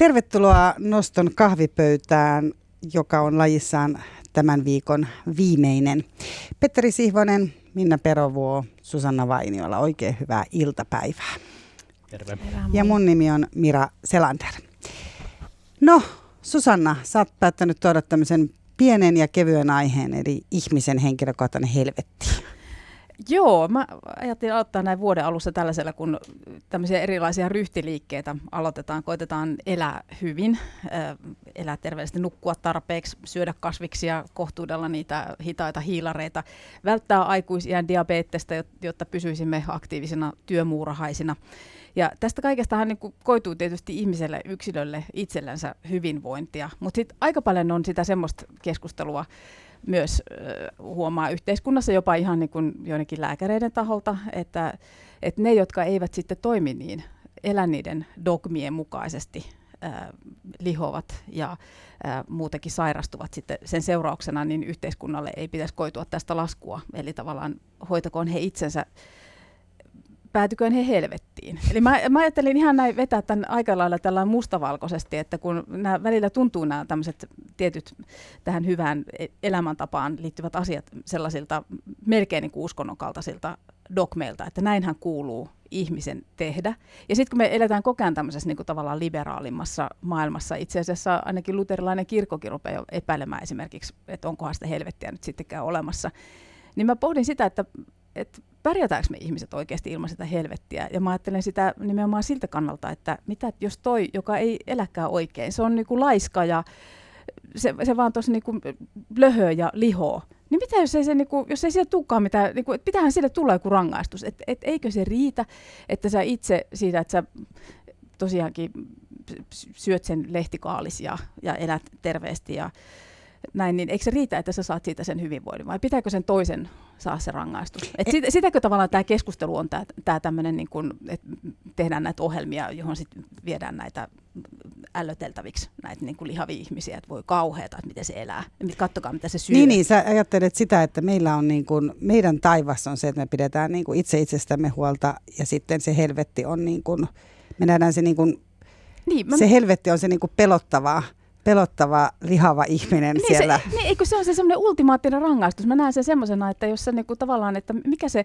Tervetuloa Noston kahvipöytään, joka on lajissaan tämän viikon viimeinen. Petteri Sihvonen, Minna Perovuo, Susanna Vainiola, oikein hyvää iltapäivää. Terve. Ja mun nimi on Mira Selander. No, Susanna, sä oot päättänyt tuoda tämmöisen pienen ja kevyen aiheen, eli ihmisen henkilökohtainen helvetti. Joo, mä ajattelin aloittaa näin vuoden alussa tällaisella, kun tämmöisiä erilaisia ryhtiliikkeitä aloitetaan. Koitetaan elää hyvin, elää terveellisesti, nukkua tarpeeksi, syödä kasviksia, kohtuudella niitä hitaita hiilareita, välttää aikuisiän diabetesta, jotta pysyisimme aktiivisina työmuurahaisina. Ja tästä kaikestahan niin koituu tietysti ihmiselle, yksilölle itsellensä hyvinvointia, mutta sitten aika paljon on sitä semmoista keskustelua, myös huomaa yhteiskunnassa jopa ihan niin kuin joidenkin lääkäreiden taholta, että, että ne, jotka eivät sitten toimi niin, elä niiden dogmien mukaisesti, ää, lihovat ja ää, muutenkin sairastuvat sitten sen seurauksena, niin yhteiskunnalle ei pitäisi koitua tästä laskua. Eli tavallaan hoitakoon he itsensä päätyköön he helvettiin. Eli mä, mä ajattelin ihan näin vetää tämän aika lailla tällä mustavalkoisesti, että kun nämä välillä tuntuu nämä tämmöiset tietyt tähän hyvään e-, elämäntapaan liittyvät asiat sellaisilta melkein niin uskonnon kaltaisilta dogmeilta, että näinhän kuuluu ihmisen tehdä. Ja sitten kun me eletään koko ajan tämmöisessä niin kuin tavallaan liberaalimmassa maailmassa, itse asiassa ainakin luterilainen kirkkokin rupeaa jo epäilemään esimerkiksi, että onkohan sitä helvettiä nyt sittenkään olemassa, niin mä pohdin sitä, että, että pärjätäänkö me ihmiset oikeasti ilman sitä helvettiä. Ja mä ajattelen sitä nimenomaan siltä kannalta, että mitä jos toi, joka ei eläkään oikein, se on niinku laiska ja se, se vaan tuossa niinku löhöä ja lihoa. Niin mitä jos ei, se, niinku, jos ei siellä tulekaan mitään, niinku, et pitähän sille tulla joku rangaistus. Et, et eikö se riitä, että sä itse siitä, että sä tosiaankin syöt sen lehtikaalis ja, ja elät terveesti ja näin, niin eikö se riitä, että sä saat siitä sen hyvinvoinnin vai pitääkö sen toisen saa se rangaistus? Et sit, sitäkö tavallaan tämä keskustelu on tämä tämmöinen, niin että tehdään näitä ohjelmia, johon sitten viedään näitä ällöteltäviksi näitä niin kuin lihavia ihmisiä, että voi kauheata, että miten se elää. Kattokaa, mitä se syö. Niin, niin, sä ajattelet sitä, että meillä on niin kuin, meidän taivas on se, että me pidetään niin kuin itse itsestämme huolta ja sitten se helvetti on niin kuin, me nähdään se niin kuin, niin, mä... se helvetti on se niin kuin pelottavaa pelottava, lihava ihminen niin siellä. Se, niin, eikö se on se semmoinen ultimaattinen rangaistus? Mä näen sen semmoisena, että jos se niinku, tavallaan, että mikä se,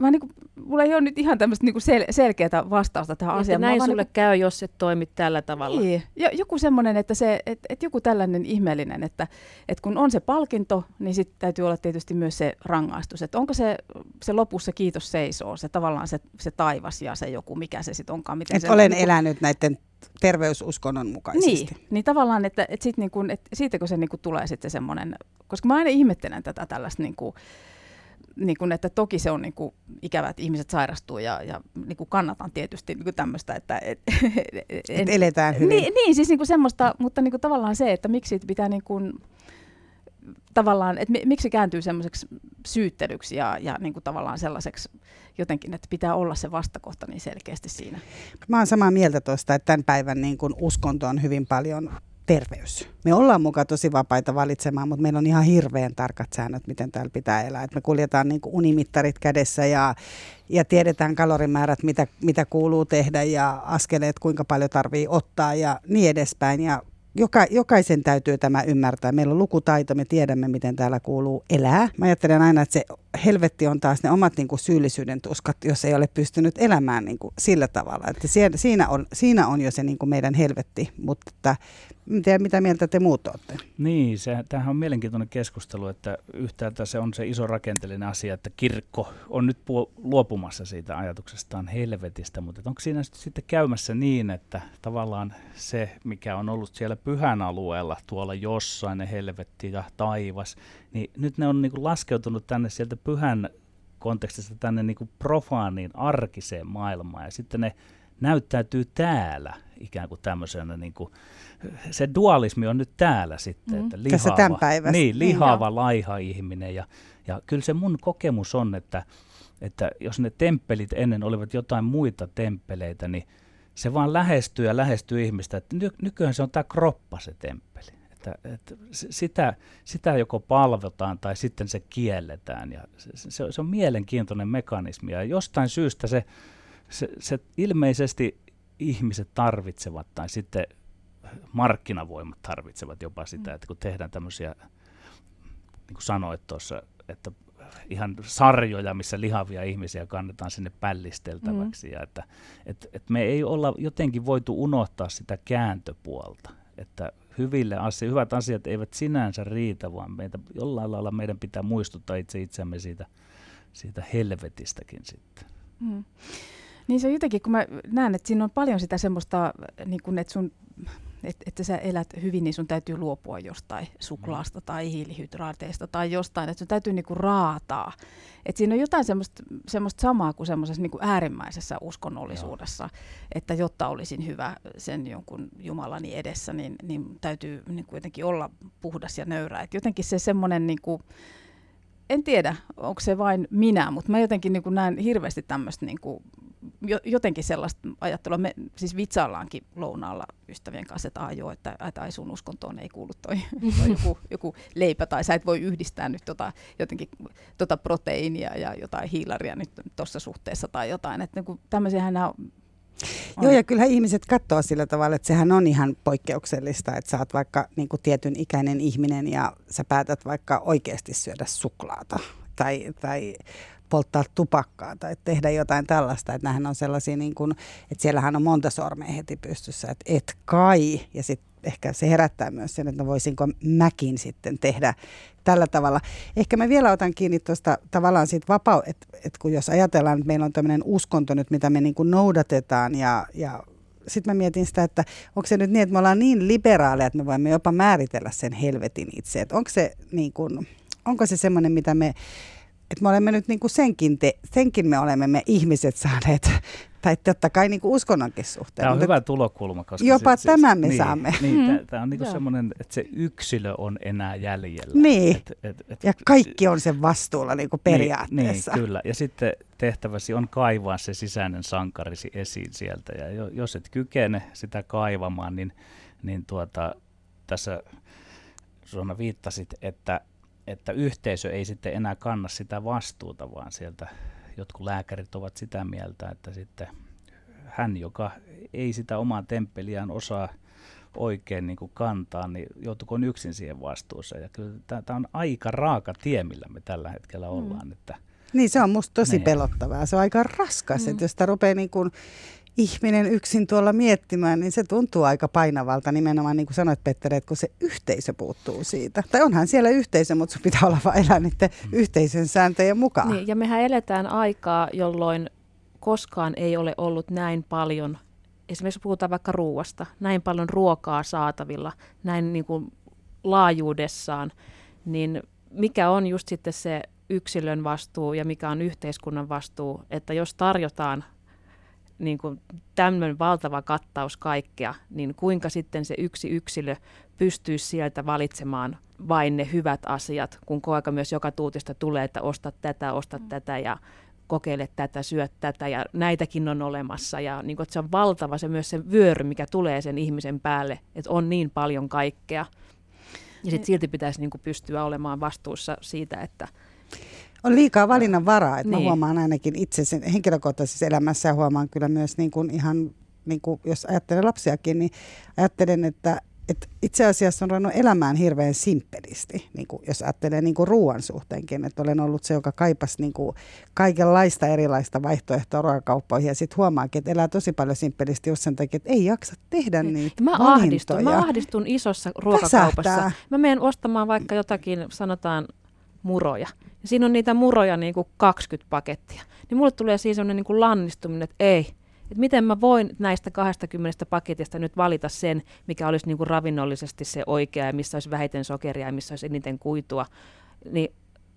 mä niinku, mulla ei ole nyt ihan tämmöistä niinku sel, selkeää vastausta tähän niin, asiaan. Näin sulle niinku, käy, jos et toimi tällä tavalla. Niin, joku semmoinen, että se, et, et joku tällainen ihmeellinen, että et kun on se palkinto, niin sitten täytyy olla tietysti myös se rangaistus. Että onko se, se lopussa kiitos seisoo, se tavallaan se, se taivas ja se joku, mikä se sitten onkaan. Miten et se, olen niinku, elänyt näiden terveysuskonnon mukaisesti. Niin, niin tavallaan, että, että, sit niin kun, että siitäkö se niin kun tulee sitten semmoinen, koska mä aina ihmettelen tätä tällaista, niin kuin, niin kun, että toki se on niin kuin, ikävä, että ihmiset sairastuu ja, ja niin kuin kannatan tietysti niin tämmöistä, että et, et eletään hyvin. Niin, niin siis niin semmoista, mutta niin tavallaan se, että miksi pitää niin kuin, tavallaan, että miksi kääntyy semmoiseksi syyttelyksi ja, ja niin kuin tavallaan sellaiseksi jotenkin, että pitää olla se vastakohta niin selkeästi siinä. Mä oon samaa mieltä tuosta, että tämän päivän niin kuin uskonto on hyvin paljon terveys. Me ollaan mukaan tosi vapaita valitsemaan, mutta meillä on ihan hirveän tarkat säännöt, miten täällä pitää elää. Et me kuljetaan niin kuin unimittarit kädessä ja, ja tiedetään kalorimäärät, mitä, mitä kuuluu tehdä ja askeleet, kuinka paljon tarvii ottaa ja niin edespäin. Ja joka, jokaisen täytyy tämä ymmärtää. Meillä on lukutaito, me tiedämme, miten täällä kuuluu elää. Mä ajattelen aina, että se helvetti on taas ne omat niin kuin, syyllisyyden tuskat, jos ei ole pystynyt elämään niin kuin, sillä tavalla. Että siinä, on, siinä on jo se niin kuin meidän helvetti, mutta että, tiedä, mitä mieltä te muut olette. Niin, se, tämähän on mielenkiintoinen keskustelu, että yhtäältä se on se iso rakenteellinen asia, että kirkko on nyt puol- luopumassa siitä ajatuksestaan helvetistä, mutta onko siinä sitten käymässä niin, että tavallaan se, mikä on ollut siellä pyhän alueella, tuolla jossain ne helvetti ja taivas, niin nyt ne on niin kuin laskeutunut tänne sieltä pyhän kontekstista tänne niin kuin profaaniin arkiseen maailmaan ja sitten ne näyttäytyy täällä ikään kuin tämmöisenä, niin kuin, se dualismi on nyt täällä sitten, mm. että lihava, niin, lihava niin, laiha ihminen ja, ja kyllä se mun kokemus on, että, että jos ne temppelit ennen olivat jotain muita temppeleitä, niin se vaan lähestyy ja lähestyy ihmistä, että ny, nykyään se on tämä kroppa se temppeli. Että, että sitä, sitä joko palvotaan tai sitten se kielletään ja se, se, se on mielenkiintoinen mekanismi ja jostain syystä se, se, se ilmeisesti ihmiset tarvitsevat tai sitten markkinavoimat tarvitsevat jopa sitä, mm. että kun tehdään tämmöisiä, niin kuin sanoit tuossa, että ihan sarjoja, missä lihavia ihmisiä kannetaan sinne pällisteltäväksi. Mm. Ja että, et, et me ei olla jotenkin voitu unohtaa sitä kääntöpuolta. Että hyville asia, hyvät asiat eivät sinänsä riitä, vaan meitä, jollain lailla meidän pitää muistuttaa itse itseämme siitä, siitä helvetistäkin sitten. Mm. Niin se on jotenkin, kun mä näen, että siinä on paljon sitä semmoista, niin kun, että sun että, että sä elät hyvin, niin sun täytyy luopua jostain suklaasta tai hiilihydraateista tai jostain, että sun täytyy niinku raataa. Et siinä on jotain semmoista, semmoista samaa kuin semmoisessa niinku äärimmäisessä uskonnollisuudessa, Joo. että jotta olisin hyvä sen jonkun Jumalani edessä, niin, niin täytyy niin kuitenkin olla puhdas ja nöyrä. Et jotenkin se semmoinen... Niinku, en tiedä, onko se vain minä, mutta mä jotenkin niin näen hirveästi tämmöistä niin jotenkin sellaista ajattelua. Me siis vitsaillaankin lounaalla ystävien kanssa, että joo, että, että ai sun uskontoon ei kuulu toi, toi joku, joku leipä, tai sä et voi yhdistää nyt tota, jotenkin tota proteiinia ja jotain hiilaria nyt tuossa suhteessa tai jotain. Että niin tämmöisiähän nämä on. Joo, ja kyllä ihmiset katsoo sillä tavalla, että sehän on ihan poikkeuksellista, että sä oot vaikka niin kuin tietyn ikäinen ihminen ja sä päätät vaikka oikeasti syödä suklaata tai, tai polttaa tupakkaa tai tehdä jotain tällaista. Että on sellaisia, niin kuin, että siellähän on monta sormea heti pystyssä, että et kai. Ja sitten ehkä se herättää myös sen, että no voisinko mäkin sitten tehdä tällä tavalla. Ehkä mä vielä otan kiinni tuosta tavallaan siitä vapaa, että, että kun jos ajatellaan, että meillä on tämmöinen uskonto nyt, mitä me niin kuin noudatetaan ja, ja sitten mä mietin sitä, että onko se nyt niin, että me ollaan niin liberaaleja, että me voimme jopa määritellä sen helvetin itse. Että onko se niin kuin, onko se semmoinen, mitä me että me olemme nyt niin kuin senkin, te, senkin me olemme me ihmiset saaneet, tai totta kai niin kuin uskonnonkin suhteen. Tämä on hyvä tulokulma. Koska jopa se, tämän me niin, saamme. Niin, hmm. Tämä on niin kuin semmoinen, että se yksilö on enää jäljellä. Niin, et, et, et, ja kaikki on sen vastuulla niin kuin periaatteessa. Niin, niin, kyllä. Ja sitten tehtäväsi on kaivaa se sisäinen sankarisi esiin sieltä. Ja jos et kykene sitä kaivamaan, niin, niin tuota, tässä Suona viittasit, että että yhteisö ei sitten enää kanna sitä vastuuta, vaan sieltä jotkut lääkärit ovat sitä mieltä, että sitten hän, joka ei sitä omaa temppeliään osaa oikein niin kuin kantaa, niin joutukoon yksin siihen vastuuseen. Ja kyllä tämä on aika raaka tie, millä me tällä hetkellä mm. ollaan. Mm. Että niin, se on musta tosi niin. pelottavaa. Se on aika raskas, mm. että jos sitä rupeaa niin kuin ihminen yksin tuolla miettimään, niin se tuntuu aika painavalta nimenomaan, niin kuin sanoit Petteri, että kun se yhteisö puuttuu siitä. Tai onhan siellä yhteisö, mutta sun pitää olla vain elää niiden mm. yhteisön sääntöjen mukaan. Niin, ja mehän eletään aikaa, jolloin koskaan ei ole ollut näin paljon, esimerkiksi puhutaan vaikka ruuasta, näin paljon ruokaa saatavilla, näin niin kuin laajuudessaan, niin mikä on just sitten se yksilön vastuu ja mikä on yhteiskunnan vastuu, että jos tarjotaan niin kuin tämmöinen valtava kattaus kaikkea, niin kuinka sitten se yksi yksilö pystyy sieltä valitsemaan vain ne hyvät asiat, kun koko myös joka tuutista tulee, että osta tätä, osta mm. tätä ja kokeile tätä, syö tätä ja näitäkin on olemassa. Ja niin kuin, että se on valtava se myös se vyöry, mikä tulee sen ihmisen päälle, että on niin paljon kaikkea. Ja sitten silti pitäisi niin kuin pystyä olemaan vastuussa siitä, että on liikaa valinnan varaa, että niin. mä huomaan ainakin itse sen henkilökohtaisessa elämässä ja huomaan kyllä myös niin kuin ihan, niin kuin jos ajattelen lapsiakin, niin ajattelen, että, että itse asiassa on ruvennut elämään hirveän simppelisti, niin kuin jos ajattelee niin kuin ruoan suhteenkin, että olen ollut se, joka kaipasi niin kuin kaikenlaista erilaista vaihtoehtoa ruokakauppoihin ja sitten huomaakin, että elää tosi paljon simppelisti just sen takia, että ei jaksa tehdä niin. niitä mä ahdistun, mä ahdistun isossa ruokakaupassa. Väsähtää. Mä menen ostamaan vaikka jotakin, sanotaan muroja. Ja siinä on niitä muroja niin kuin 20 pakettia. Niin mulle tulee siis sellainen niin kuin lannistuminen, että ei. Että miten mä voin näistä 20 paketista nyt valita sen, mikä olisi niin kuin ravinnollisesti se oikea ja missä olisi vähiten sokeria ja missä olisi eniten kuitua. Niin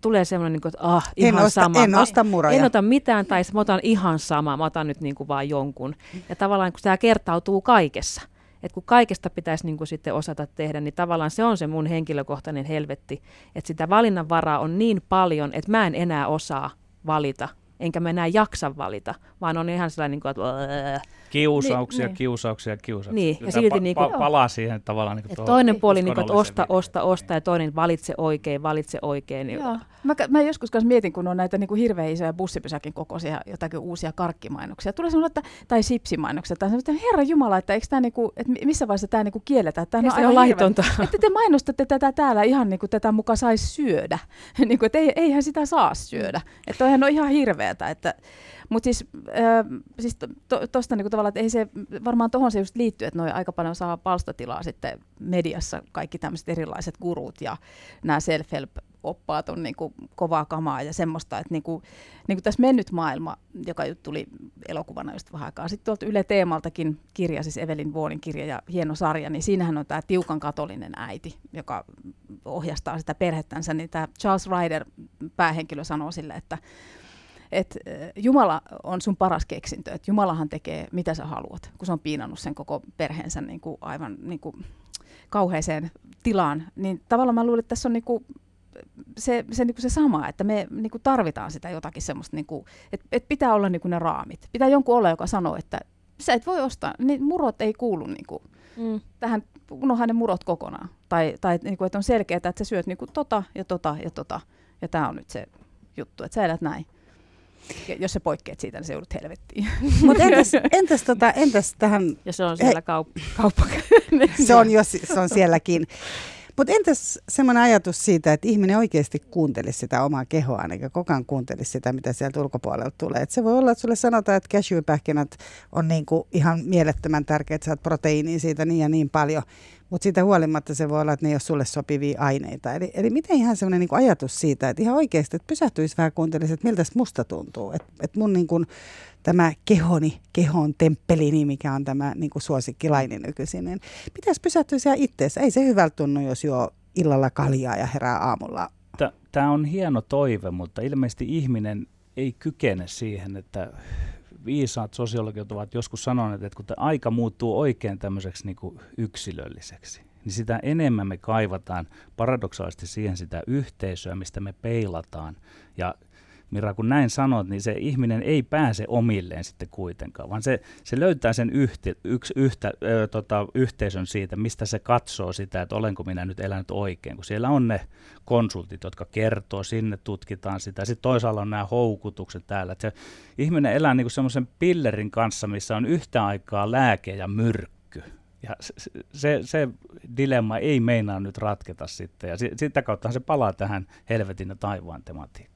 tulee semmoinen, niin kuin, että ah, ihan en osta, sama. En osta muroja. En ota mitään, tai mä otan ihan sama, mä otan nyt niin kuin vaan jonkun. Ja tavallaan kun tämä kertautuu kaikessa, että kun kaikesta pitäisi niin kuin sitten osata tehdä, niin tavallaan se on se mun henkilökohtainen helvetti, että sitä valinnanvaraa on niin paljon, että mä en enää osaa valita enkä mä enää jaksa valita, vaan on ihan sellainen, niin kuin, että Kiusauksia, Niin, kiusauksia, kiusauksia. Niin, ja silti pa- niinku- pa- palaa siihen tavallaan niin kuin toinen puoli, niin kuin, että osta, osta, osta, ja toinen valitse oikein, valitse oikein. Niin, Joo. Mä, mä joskus kanssa mietin, kun on näitä niin kuin hirveän isoja bussipysäkin kokoisia jotakin uusia karkkimainoksia. Tulee sellainen, että, tai sipsimainoksia. Tai sellainen, että herra Jumala, että, eikö tää niin kuin, että missä vaiheessa tämä niin kielletään? Tämä on laitonta. Että te mainostatte tätä täällä ihan niin kuin tätä muka saisi syödä. niin kuin, että ei, eihän sitä saa syödä. Että toihan on ihan hirveätä. Että, mutta siis, äh, siis to, tosta niin kuin tavallaan, että ei se, varmaan tuohon se just liittyy, että noi aika paljon saa palstatilaa sitten mediassa, kaikki tämmöiset erilaiset gurut ja nämä self-help oppaat on niin kuin kovaa kamaa ja semmoista, että niin kuin, niin kuin tässä Mennyt maailma, joka tuli elokuvana just vähän aikaa sitten tuolta Yle Teemaltakin kirja, siis Evelin Vuonin kirja ja hieno sarja, niin siinähän on tämä tiukan katolinen äiti, joka ohjastaa sitä perhettänsä, niin tämä Charles Ryder, päähenkilö, sanoo sille, että että Jumala on sun paras keksintö, että Jumalahan tekee mitä sä haluat, kun se on piinannut sen koko perheensä niin kuin aivan niin kuin kauheeseen tilaan. Niin tavallaan mä luulen, että tässä on niin kuin se, se, niin kuin se sama, että me niin kuin tarvitaan sitä jotakin semmoista, niin kuin, että, että pitää olla niin kuin ne raamit. Pitää jonkun olla, joka sanoo, että sä et voi ostaa, niin murot ei kuulu niin kuin, Mm. tähän, unohda ne murot kokonaan. Tai, tai niin kuin, että on selkeää, että sä syöt niin kuin tota ja tota ja tota. Ja tämä on nyt se juttu, että sä elät näin. Ja jos sä poikkeat siitä, niin se joudut helvettiin. Mutta entäs, entäs, tota, entäs tähän, Ja se on siellä kaup- kauppa. se on, jo, se on sielläkin. Mutta entäs semmoinen ajatus siitä, että ihminen oikeasti kuuntelisi sitä omaa kehoaan, eikä koko ajan kuuntelisi sitä, mitä sieltä ulkopuolelta tulee. Et se voi olla, että sulle sanotaan, että cashewpähkinät on niinku ihan mielettömän tärkeät, että saat proteiiniä siitä niin ja niin paljon, mutta siitä huolimatta se voi olla, että ne ei ole sulle sopivia aineita. Eli, eli miten ihan semmoinen niinku ajatus siitä, että ihan oikeasti, että pysähtyisi vähän kuuntelisi, että miltä musta tuntuu. Että et mun niinku, tämä kehoni, kehon temppelini, mikä on tämä niin kuin suosikkilaini nykyisin, niin pitäisi pysähtyä siellä itteessä. Ei se hyvältä tunnu, jos juo illalla kaljaa ja herää aamulla. Tämä on hieno toive, mutta ilmeisesti ihminen ei kykene siihen, että viisaat sosiologit ovat joskus sanoneet, että kun aika muuttuu oikein tämmöiseksi niin kuin yksilölliseksi, niin sitä enemmän me kaivataan paradoksaalisesti siihen sitä yhteisöä, mistä me peilataan. Ja Mira, kun näin sanot, niin se ihminen ei pääse omilleen sitten kuitenkaan, vaan se, se löytää sen yhti, yks, yhtä, ö, tota, yhteisön siitä, mistä se katsoo sitä, että olenko minä nyt elänyt oikein, kun siellä on ne konsultit, jotka kertoo, sinne tutkitaan sitä. Sitten toisaalla on nämä houkutukset täällä. Että se ihminen elää niin semmoisen pillerin kanssa, missä on yhtä aikaa lääke ja myrkky. Ja se, se, se dilemma ei meinaa nyt ratketa sitten, ja sitä kautta se palaa tähän helvetin ja taivaan tematiikkaan.